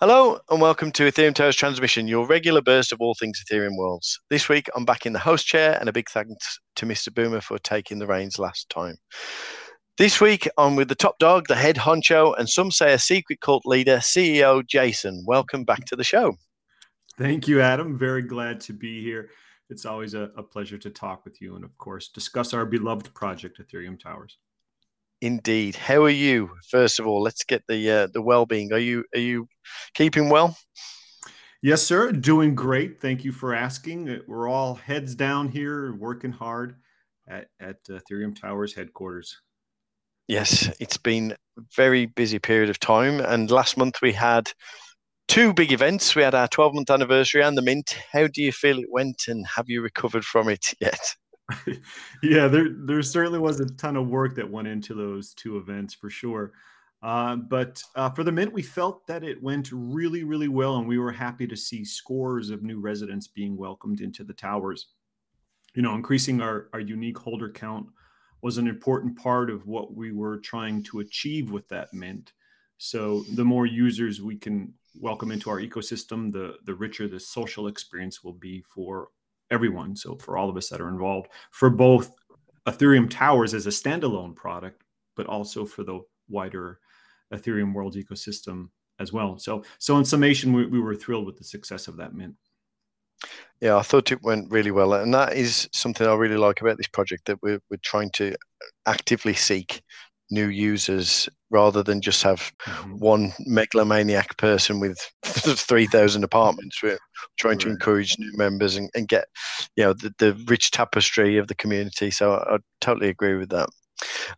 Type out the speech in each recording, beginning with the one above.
Hello and welcome to Ethereum Towers Transmission, your regular burst of all things Ethereum worlds. This week I'm back in the host chair and a big thanks to Mr. Boomer for taking the reins last time. This week I'm with the top dog, the head honcho, and some say a secret cult leader, CEO Jason. Welcome back to the show. Thank you, Adam. Very glad to be here. It's always a, a pleasure to talk with you and, of course, discuss our beloved project, Ethereum Towers. Indeed. How are you? First of all, let's get the uh, the well being. Are you are you keeping well? Yes, sir. Doing great. Thank you for asking. Uh, we're all heads down here, working hard at at Ethereum Towers headquarters. Yes, it's been a very busy period of time, and last month we had two big events. We had our 12 month anniversary and the mint. How do you feel it went, and have you recovered from it yet? yeah, there there certainly was a ton of work that went into those two events for sure. Uh, but uh, for the Mint, we felt that it went really, really well, and we were happy to see scores of new residents being welcomed into the towers. You know, increasing our, our unique holder count was an important part of what we were trying to achieve with that Mint. So the more users we can welcome into our ecosystem, the the richer the social experience will be for everyone. So for all of us that are involved, for both Ethereum Towers as a standalone product, but also for the wider Ethereum World ecosystem as well. So so in summation, we, we were thrilled with the success of that mint. Yeah, I thought it went really well, and that is something I really like about this project that we're we're trying to actively seek new users rather than just have mm-hmm. one megalomaniac person with 3000 apartments we're trying right. to encourage new members and, and get you know the, the rich tapestry of the community so I, I totally agree with that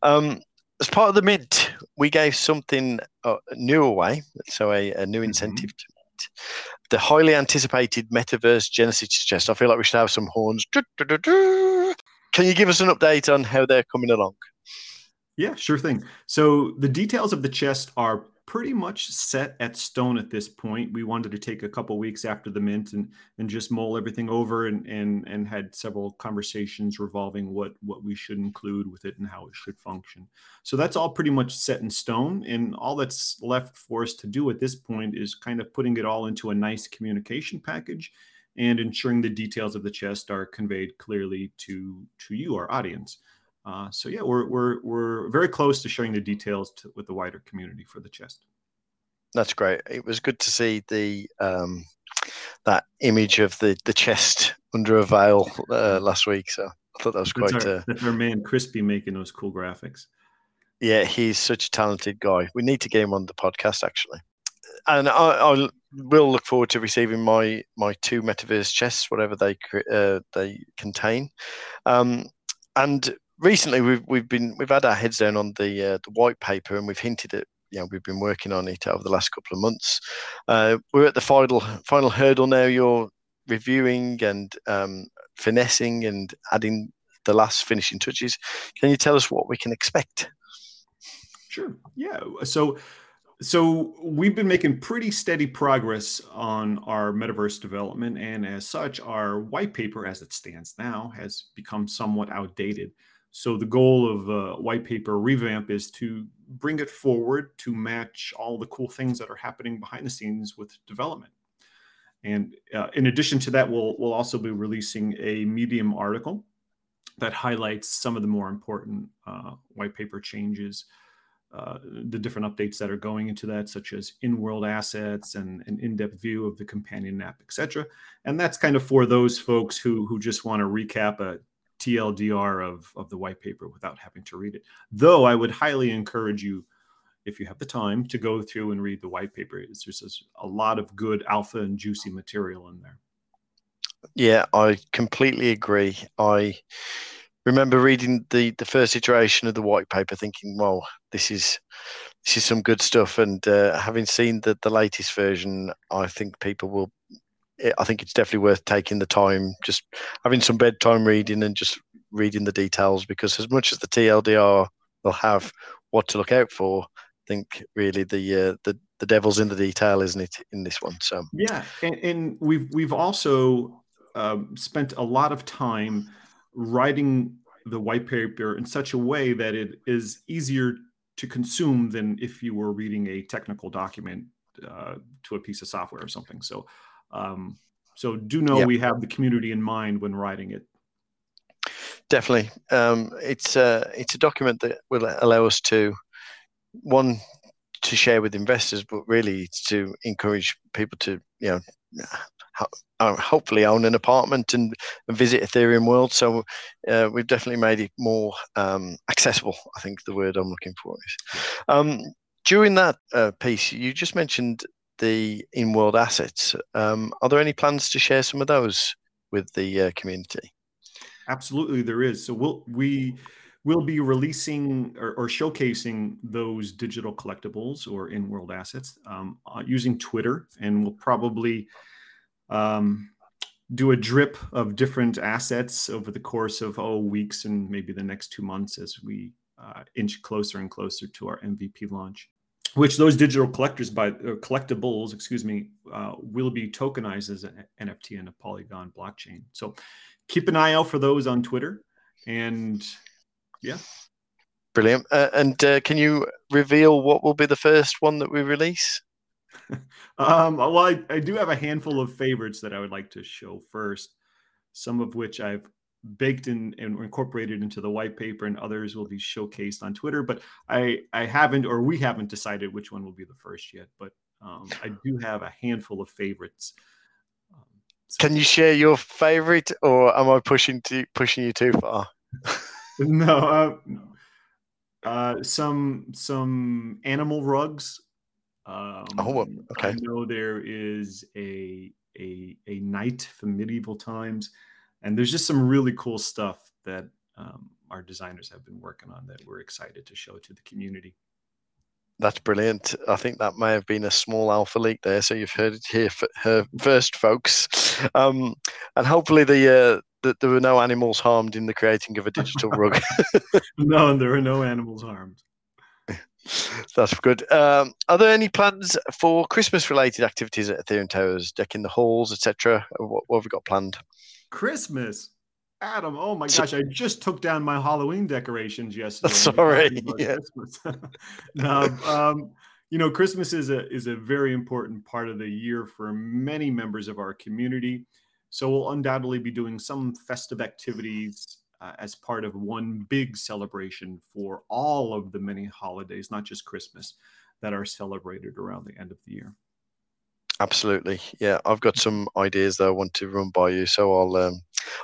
um, as part of the mint we gave something uh, new away so a, a new mm-hmm. incentive mm-hmm. to mint the highly anticipated metaverse genesis chest i feel like we should have some horns can you give us an update on how they're coming along yeah, sure thing. So the details of the chest are pretty much set at stone at this point. We wanted to take a couple weeks after the mint and and just mull everything over and and and had several conversations revolving what what we should include with it and how it should function. So that's all pretty much set in stone and all that's left for us to do at this point is kind of putting it all into a nice communication package and ensuring the details of the chest are conveyed clearly to to you our audience. Uh, so yeah, we're we're we're very close to sharing the details to, with the wider community for the chest. That's great. It was good to see the um, that image of the the chest under a veil uh, last week. So I thought that was quite. That's our, uh, that's our man Crispy making those cool graphics. Yeah, he's such a talented guy. We need to get him on the podcast actually. And I, I will look forward to receiving my my two metaverse chests, whatever they uh, they contain. Um, and recently we've we've been we've had our heads down on the uh, the white paper and we've hinted at you know we've been working on it over the last couple of months. Uh, we're at the final final hurdle now. You're reviewing and um, finessing and adding the last finishing touches. Can you tell us what we can expect? Sure. Yeah. So so we've been making pretty steady progress on our metaverse development, and as such, our white paper, as it stands now, has become somewhat outdated. So the goal of a white paper revamp is to bring it forward to match all the cool things that are happening behind the scenes with development. And uh, in addition to that, we'll we'll also be releasing a Medium article that highlights some of the more important uh, white paper changes, uh, the different updates that are going into that, such as in-world assets and an in-depth view of the companion app, etc. And that's kind of for those folks who who just want to recap a TLDR of, of the white paper without having to read it. Though I would highly encourage you, if you have the time, to go through and read the white paper. There's a lot of good alpha and juicy material in there. Yeah, I completely agree. I remember reading the the first iteration of the white paper, thinking, "Well, this is this is some good stuff." And uh, having seen the the latest version, I think people will I think it's definitely worth taking the time, just having some bedtime reading and just reading the details because as much as the TLDR will have what to look out for, I think really the uh, the the devil's in the detail, isn't it, in this one? So yeah, and, and we've we've also um, spent a lot of time writing the white paper in such a way that it is easier to consume than if you were reading a technical document uh, to a piece of software or something. So, um, so do know yep. we have the community in mind when writing it. Definitely, um, it's a uh, it's a document that will allow us to one to share with investors, but really it's to encourage people to you know uh, hopefully own an apartment and, and visit Ethereum world. So uh, we've definitely made it more um, accessible. I think the word I'm looking for is. Um, during that uh, piece, you just mentioned the in-world assets. Um, are there any plans to share some of those with the uh, community? Absolutely, there is. So we'll we will be releasing or, or, showcasing those digital collectibles or in-world assets um, uh, using Twitter, and we'll probably um, do a drip of different assets over the course of oh weeks and maybe the next two months as we uh, inch closer and closer to our MVP launch. Which those digital collectors by uh, collectibles, excuse me, uh, will be tokenized as an NFT in a Polygon blockchain. So keep an eye out for those on Twitter, and yeah, brilliant. Uh, and uh, can you reveal what will be the first one that we release? um, well, I, I do have a handful of favorites that I would like to show first, some of which I've baked in and incorporated into the white paper, and others will be showcased on Twitter. But I, I haven't, or we haven't decided which one will be the first yet. But um, I do have a handful of favorites. Um, so. Can you share your favorite, or am I pushing to pushing you too far? no, uh, uh, some some animal rugs um, oh, okay. I know there is a a a knight from medieval times, and there's just some really cool stuff that um, our designers have been working on that we're excited to show to the community. That's brilliant. I think that may have been a small alpha leak there, so you've heard it here, for, first, folks. Um, and hopefully the uh, that there were no animals harmed in the creating of a digital rug. no, and there were no animals harmed. That's good. Um, are there any plans for Christmas-related activities at Ethereum Towers, decking the halls, etc.? What, what, have we got planned? Christmas, Adam. Oh my gosh, I just took down my Halloween decorations yesterday. Sorry. Yeah. no, um, you know, Christmas is a is a very important part of the year for many members of our community. So we'll undoubtedly be doing some festive activities uh, as part of one big celebration for all of the many holidays, not just Christmas, that are celebrated around the end of the year. Absolutely, yeah. I've got some ideas that I want to run by you, so I'll um,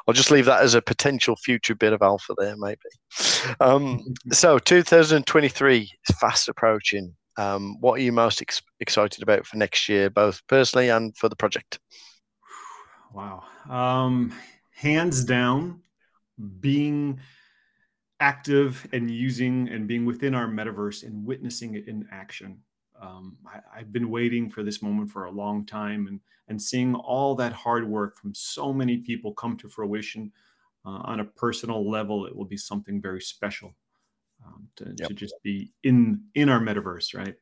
I'll just leave that as a potential future bit of alpha there, maybe. Um, so 2023 is fast approaching. Um, what are you most ex- excited about for next year, both personally and for the project? Wow, um, hands down, being active and using and being within our metaverse and witnessing it in action. Um, I, have been waiting for this moment for a long time and, and seeing all that hard work from so many people come to fruition uh, on a personal level, it will be something very special um, to, yep. to, just be in, in our metaverse, right?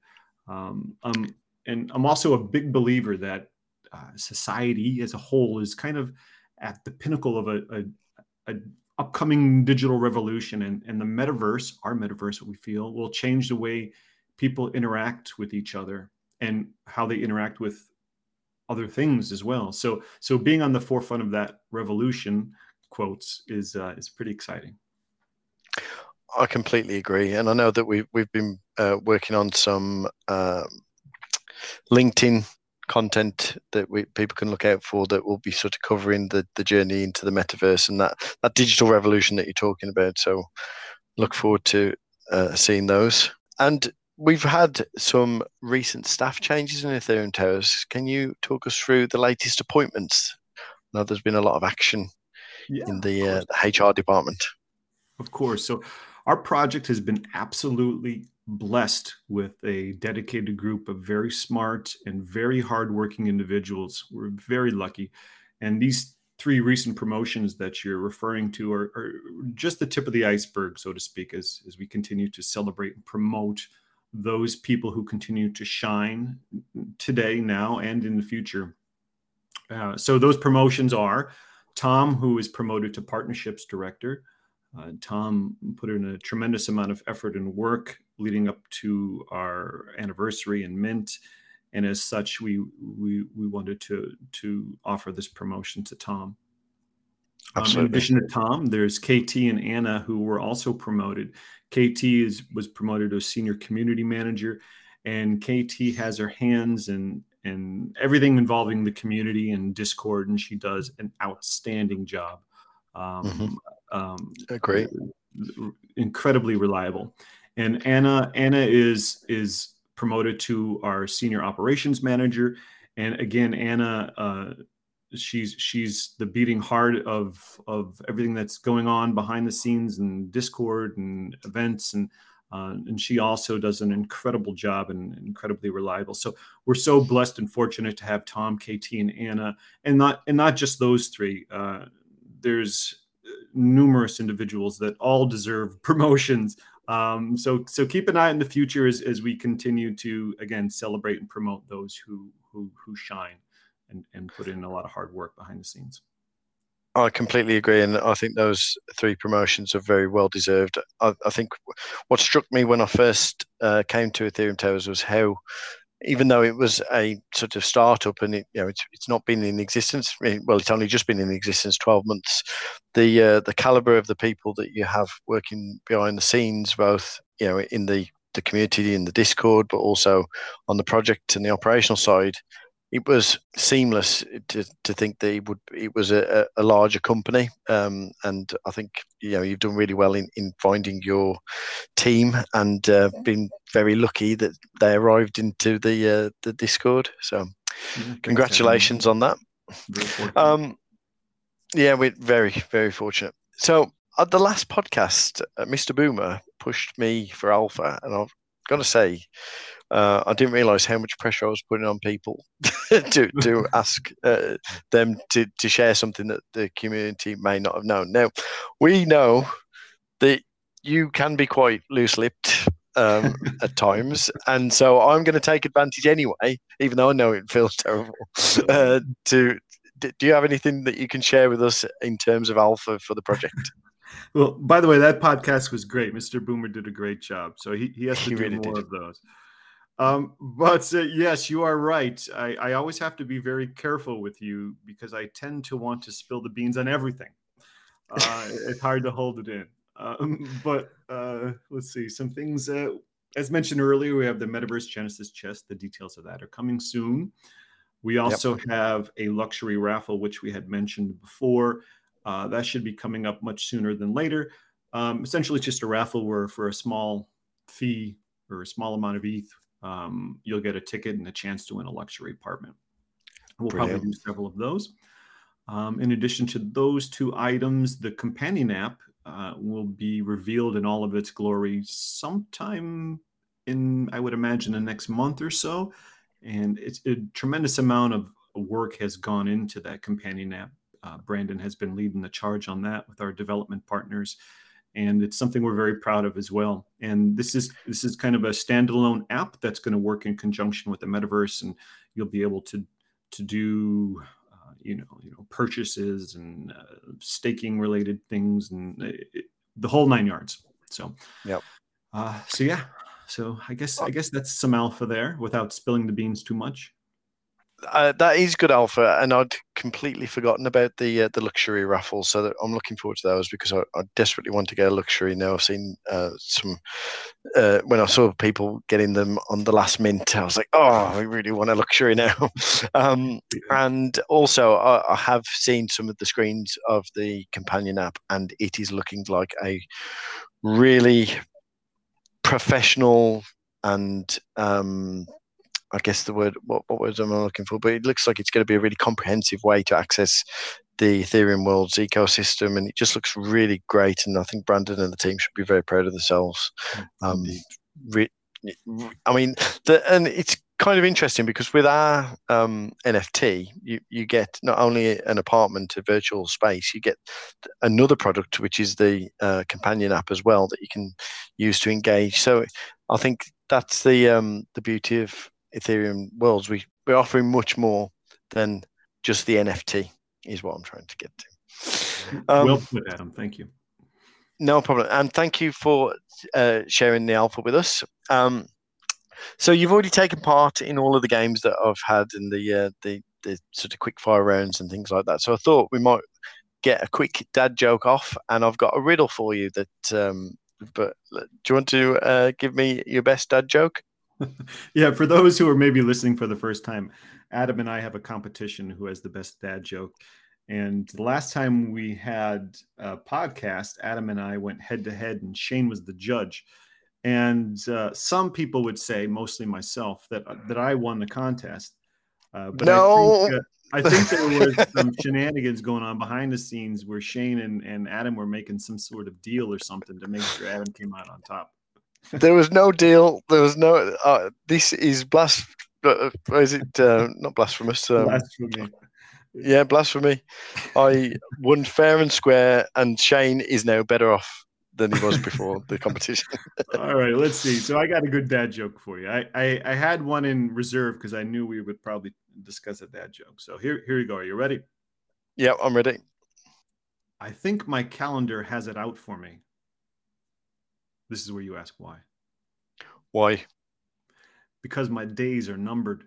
Um, um, and I'm also a big believer that uh, society as a whole is kind of at the pinnacle of a, a, a upcoming digital revolution and, and the metaverse, our metaverse, what we feel, will change the way people interact with each other and how they interact with other things as well. So, so being on the forefront of that revolution, quotes, is uh, is pretty exciting. I completely agree, and I know that we've we've been uh, working on some uh, LinkedIn content that we, people can look out for that will be sort of covering the, the journey into the metaverse and that, that digital revolution that you're talking about. So look forward to uh, seeing those. And we've had some recent staff changes in Ethereum Towers. Can you talk us through the latest appointments? Now there's been a lot of action yeah, in the, uh, the HR department. Of course. So our project has been absolutely blessed with a dedicated group of very smart and very hardworking individuals. We're very lucky. And these three recent promotions that you're referring to are, are, just the tip of the iceberg, so to speak, as, as we continue to celebrate and promote those people who continue to shine today, now, and in the future. Uh, so those promotions are Tom, who is promoted to partnerships director. Uh, Tom put in a tremendous amount of effort and work leading up to our anniversary and mint and as such, we we we wanted to to offer this promotion to Tom. Um, in addition to Tom, there's KT and Anna who were also promoted. KT is was promoted to a senior community manager, and KT has her hands and in everything involving the community and Discord, and she does an outstanding job. Um, mm-hmm. um, Great, incredibly reliable. And Anna Anna is is promoted to our senior operations manager, and again, Anna. Uh, she's she's the beating heart of of everything that's going on behind the scenes and discord and events and uh, and she also does an incredible job and incredibly reliable. So we're so blessed and fortunate to have Tom, KT, and Anna, and not and not just those three. Uh, there's numerous individuals that all deserve promotions. Um, so so keep an eye in the future as, as we continue to again celebrate and promote those who who who shine and, and put in a lot of hard work behind the scenes. I completely agree, and I think those three promotions are very well deserved. I, I think what struck me when I first uh, came to Ethereum Towers was how, even though it was a sort of startup and it, you know it's, it's not been in existence, well, it's only just been in existence twelve months. The uh, the caliber of the people that you have working behind the scenes, both you know in the the community in the Discord, but also on the project and the operational side, it was seamless to, to think that it would it was a, a larger company. Um, and I think you know you've done really well in, in finding your team and uh, been very lucky that they arrived into the uh, the Discord. So yeah, congratulations on that. Um, yeah we're very very fortunate. So at the last podcast uh, Mr Boomer pushed me for alpha and I've got to say uh, I didn't realize how much pressure I was putting on people to to ask uh, them to to share something that the community may not have known. Now, we know that you can be quite loose-lipped um, at times, and so I'm going to take advantage anyway, even though I know it feels terrible. Uh, to do you have anything that you can share with us in terms of alpha for the project? Well, by the way, that podcast was great. Mr. Boomer did a great job. So he, he has to he do really more did. of those. Um, but uh, yes, you are right. I, I always have to be very careful with you because I tend to want to spill the beans on everything. Uh, it's hard to hold it in. Um, but uh, let's see some things. Uh, as mentioned earlier, we have the Metaverse Genesis chest. The details of that are coming soon. We also yep. have a luxury raffle, which we had mentioned before. Uh, that should be coming up much sooner than later. Um, essentially, it's just a raffle where for a small fee or a small amount of ETH, um, you'll get a ticket and a chance to win a luxury apartment. We'll Brilliant. probably do several of those. Um, in addition to those two items, the companion app uh, will be revealed in all of its glory sometime in, I would imagine, the next month or so. And it's a tremendous amount of work has gone into that companion app. Uh, Brandon has been leading the charge on that with our development partners and it's something we're very proud of as well. And this is this is kind of a standalone app that's going to work in conjunction with the metaverse, and you'll be able to to do uh, you know you know purchases and uh, staking related things and it, the whole nine yards. So yeah, uh, so yeah, so I guess I guess that's some alpha there without spilling the beans too much uh, that is good alpha, and I'd completely forgotten about the uh, the luxury raffles. So I'm looking forward to those because I, I, desperately want to get a luxury now. I've seen uh, some uh, when I saw people getting them on the last mint. I was like, oh, I really want a luxury now. um, and also, I, I, have seen some of the screens of the companion app, and it is looking like a really professional and um, I guess the word what, what words am I looking for? But it looks like it's going to be a really comprehensive way to access the Ethereum world's ecosystem, and it just looks really great. And I think Brandon and the team should be very proud of themselves. Um, re- I mean, the, and it's kind of interesting because with our um, NFT, you, you get not only an apartment, a virtual space, you get another product, which is the uh, companion app as well that you can use to engage. So I think that's the um, the beauty of Ethereum worlds, we, we're offering much more than just the NFT, is what I'm trying to get to. Um, well put, Adam. Thank you. No problem. And thank you for uh, sharing the alpha with us. Um, So you've already taken part in all of the games that I've had in the uh, the the sort of quick fire rounds and things like that. So I thought we might get a quick dad joke off, and I've got a riddle for you. That, um, but do you want to uh, give me your best dad joke? yeah, for those who are maybe listening for the first time, Adam and I have a competition who has the best dad joke. And the last time we had a podcast, Adam and I went head to head, and Shane was the judge. And uh, some people would say, mostly myself, that that I won the contest. Uh, but no. I think, uh, I think there was some shenanigans going on behind the scenes where Shane and, and Adam were making some sort of deal or something to make sure Adam came out on top. There was no deal. There was no. Uh, this is blas. Uh, is it uh, not blasphemous? Um, blasphemy. Yeah, blasphemy. I won fair and square, and Shane is now better off than he was before the competition. All right, let's see. So I got a good dad joke for you. I I, I had one in reserve because I knew we would probably discuss a dad joke. So here here you go. Are you ready? Yeah, I'm ready. I think my calendar has it out for me. This is where you ask why. Why? Because my days are numbered.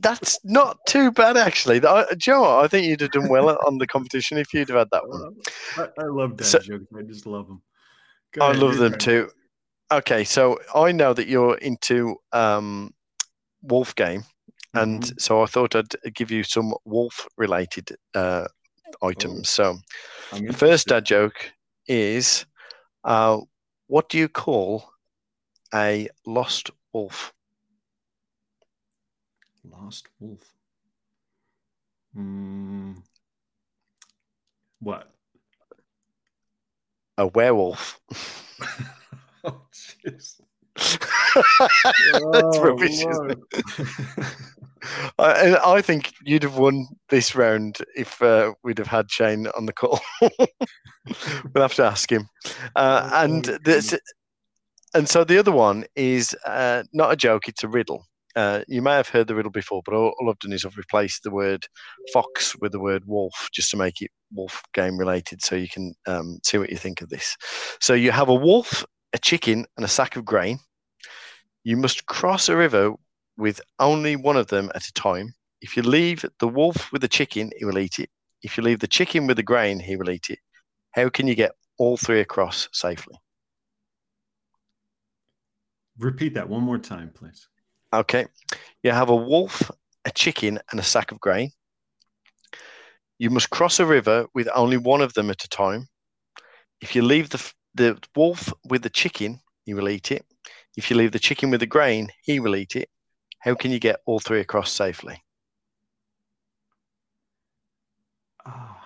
That's not too bad, actually. I, Joe, I think you'd have done well on the competition if you'd have had that one. I, I love dad so, jokes. I just love them. Go I ahead, love them too. Okay, so I know that you're into um, wolf game, and mm-hmm. so I thought I'd give you some wolf related uh, items. Oh, so, the first dad joke is uh, what do you call a lost wolf? Lost wolf. Hmm. What? A werewolf. oh, jeez. That's rubbish. I, I think you'd have won this round if uh, we'd have had Shane on the call. we'll have to ask him. Uh, oh, and this, and so the other one is uh, not a joke; it's a riddle. Uh, you may have heard the riddle before, but all, all, I've done is I've replaced the word fox with the word wolf just to make it wolf game related so you can um, see what you think of this. So you have a wolf, a chicken, and a sack of grain. You must cross a river with only one of them at a time. If you leave the wolf with the chicken, he will eat it. If you leave the chicken with the grain, he will eat it. How can you get all three across safely? Repeat that one more time, please. Okay. You have a wolf, a chicken, and a sack of grain. You must cross a river with only one of them at a time. If you leave the, the wolf with the chicken, he will eat it. If you leave the chicken with the grain, he will eat it. How can you get all three across safely? Oh,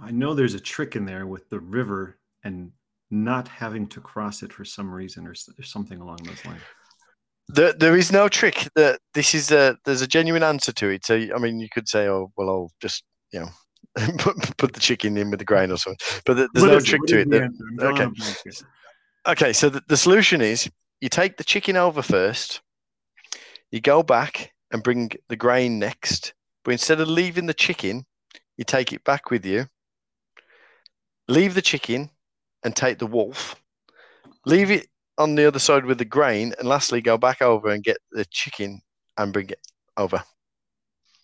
I know there's a trick in there with the river and not having to cross it for some reason or, or something along those lines. There, there is no trick. That this is a there's a genuine answer to it. So I mean, you could say, "Oh, well, I'll just you know put, put the chicken in with the grain or something," but there's what no is, trick to it. That, okay. Okay, so the, the solution is you take the chicken over first, you go back and bring the grain next, but instead of leaving the chicken, you take it back with you. Leave the chicken and take the wolf. Leave it on the other side with the grain, and lastly, go back over and get the chicken and bring it over.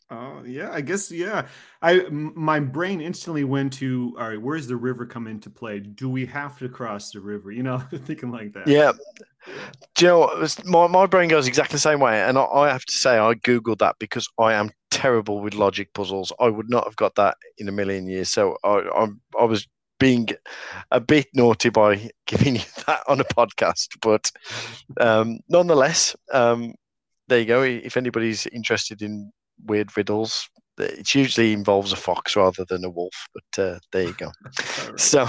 Oh yeah, I guess yeah. I my brain instantly went to all right. Where's the river come into play? Do we have to cross the river? You know, thinking like that. Yeah. Do you know my my brain goes exactly the same way, and I, I have to say I googled that because I am terrible with logic puzzles. I would not have got that in a million years. So I I, I was being a bit naughty by giving you that on a podcast, but um, nonetheless, um, there you go. If anybody's interested in weird riddles. It usually involves a fox rather than a wolf, but uh, there you go. right. So,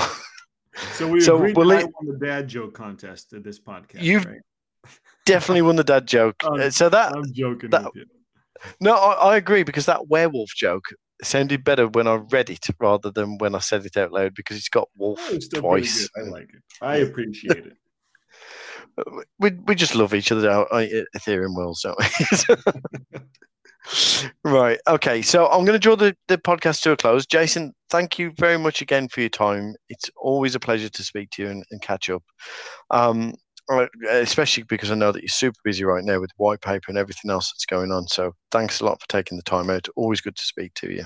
so we so we'll I won the dad joke contest at this podcast. You've right? definitely won the dad joke. I'm, uh, so that I'm joking. That, no, I, I, agree because that werewolf joke sounded better when I read it rather than when I said it out loud because it's got wolf oh, it's twice. I like it. I appreciate it. we we just love each other out Ethereum world, so right. Okay. So I'm going to draw the, the podcast to a close. Jason, thank you very much again for your time. It's always a pleasure to speak to you and, and catch up. Um, especially because I know that you're super busy right now with white paper and everything else that's going on. So thanks a lot for taking the time out. Always good to speak to you.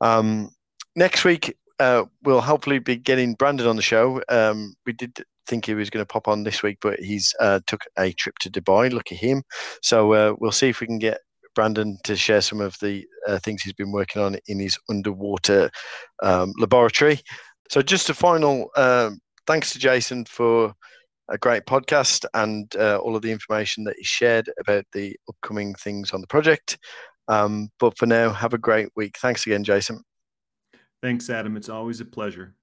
Um, next week, uh, we'll hopefully be getting Brandon on the show. Um, we did think he was going to pop on this week, but he's uh, took a trip to Dubai. Look at him. So uh, we'll see if we can get Brandon to share some of the uh, things he's been working on in his underwater um, laboratory. So just a final um, thanks to Jason for a great podcast and uh, all of the information that he shared about the upcoming things on the project. Um, but for now, have a great week. Thanks again, Jason. Thanks, Adam. It's always a pleasure.